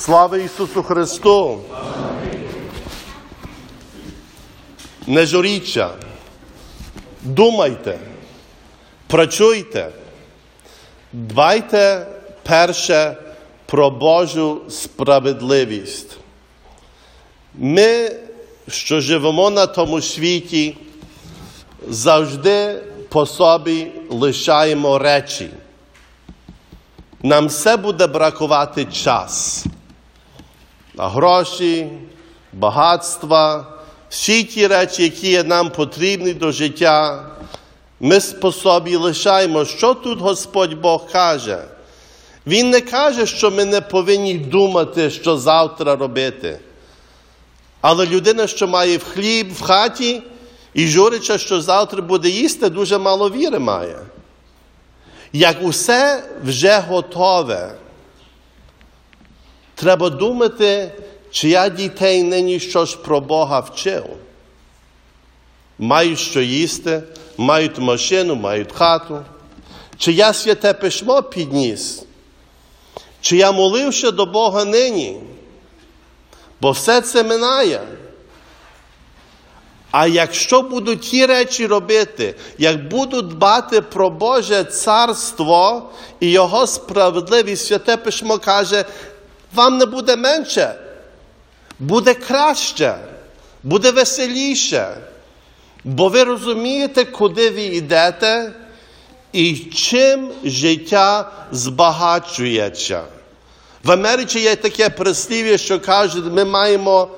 Слава Ісусу Христу! Не журіться, думайте, працюйте, дбайте перше про Божу справедливість. Ми, що живемо на тому світі, завжди по собі лишаємо речі. Нам все буде бракувати час. А гроші, багатства, всі ті речі, які нам потрібні до життя, ми по собі лишаємо, що тут Господь Бог каже. Він не каже, що ми не повинні думати, що завтра робити. Але людина, що має хліб в хаті і журиться, що завтра буде їсти, дуже мало віри має. Як усе вже готове, треба думати, чи я дітей нині щось про Бога вчив. Мають що їсти, мають машину, мають хату. Чи я святе письмо підніс? Чи я молився до Бога нині? Бо все це минає. А якщо будуть ті речі робити, як буду дбати про Боже царство і Його справедливість, святе письмо каже, вам не буде менше, буде краще, буде веселіше. Бо ви розумієте, куди ви йдете і чим життя збагачується. В Америці є таке прислів'я, що кажуть, ми маємо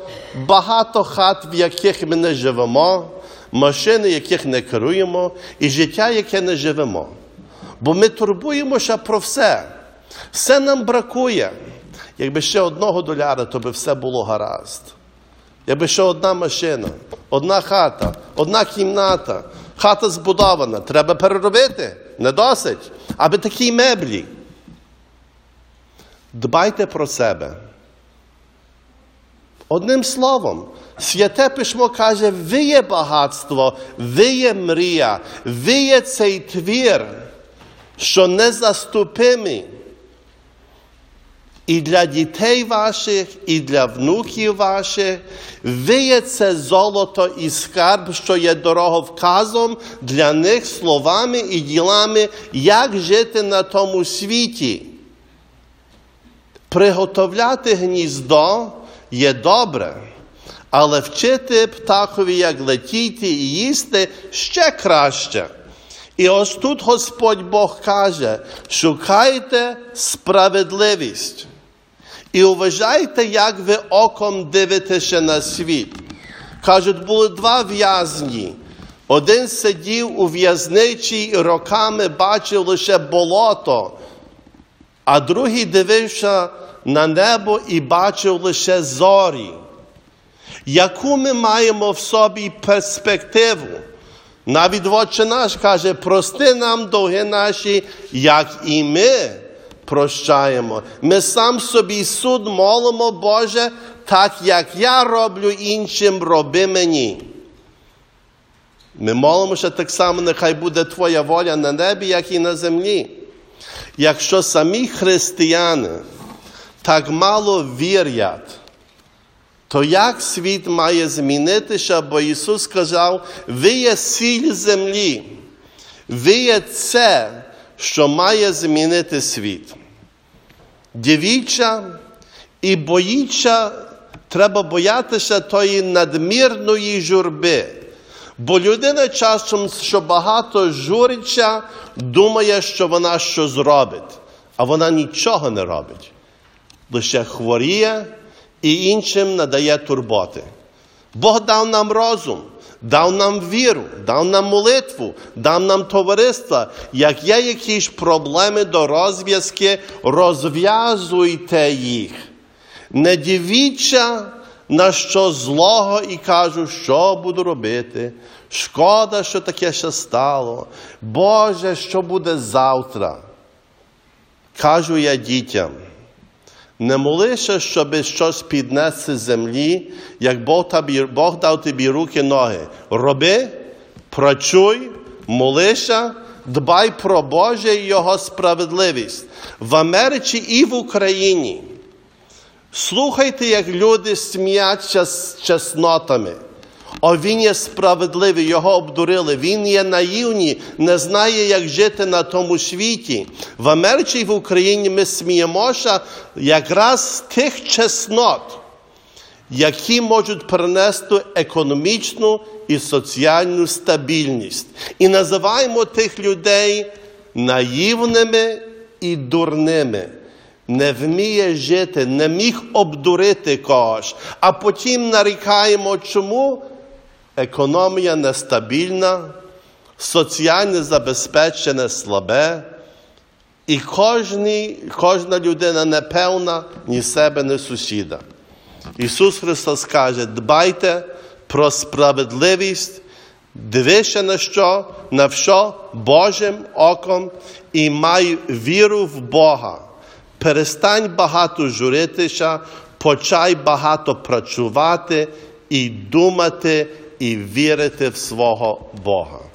багато хат, в яких ми не живемо, машини, яких не керуємо, і життя, яке не живемо. Бо ми турбуємося про все. Все нам бракує. Якби ще одного доляра, то би все було гаразд. Якби ще одна машина, одна хата, одна кімната, хата збудована, треба переробити, не досить, аби такі меблі. Дбайте про себе. Одним словом, святе письмо каже, ви є багатство, ви є мрія, ви є цей твір, що незаступимий. І для дітей ваших, і для внуків ваших, ви є це золото і скарб, що є дороговказом для них словами і ділами, як жити на тому світі. Приготовляти гніздо є добре, але вчити птахові, як летіти і їсти ще краще. І ось тут Господь Бог каже: шукайте справедливість. І уважайте, як ви оком дивитеся на світ. Кажуть, були два в'язні. Один сидів у в'язничі і роками бачив лише болото, а другий дивився на небо і бачив лише зорі. Яку ми маємо в собі перспективу? Навіть Отче наш каже, прости нам довги наші, як і ми прощаємо. Ми сам собі суд молимо, Боже, так як я роблю іншим, роби мені. Ми молимося так само, нехай буде Твоя воля на небі, як і на землі. Якщо самі християни так мало вірять, то як світ має змінитися, бо Ісус сказав, ви є сіль землі, ви є це, що має змінити світ. Дивіться і боїться, треба боятися тої надмірної журби. Бо людина часом, що багато журиться, думає, що вона щось зробить, а вона нічого не робить. Лише хворіє і іншим надає турботи. Бог дав нам розум, дав нам віру, дав нам молитву, дав нам товариство. Як є якісь проблеми до розв'язки, розв'язуйте їх. Не дивіться на що злого і кажу, що буду робити. Шкода, що таке ще стало. Боже, що буде завтра? Кажу я дітям. Не молися, щоб щось піднести з землі, як Бог, тобі, Бог дав тобі руки, ноги. Роби, працюй, молися, дбай про Боже і Його справедливість. В Америці і в Україні Слухайте, як люди сміються з чеснотами. О, він є справедливий, його обдурили. Він є наївний, не знає, як жити на тому світі. В Америці і в Україні ми сміємося якраз тих чеснот, які можуть принести економічну і соціальну стабільність. І називаємо тих людей наївними і дурними. Не вміє жити, не міг обдурити когось, а потім нарікаємо, чому економія нестабільна, соціальне забезпечення слабе, і кожні, кожна людина непевна ні себе, ні сусіда. Ісус Христос каже, дбайте про справедливість, дивися на що, на що Божим оком і май віру в Бога. Перестань багато журитися, почай багато працювати і думати, і вірити в свого Бога.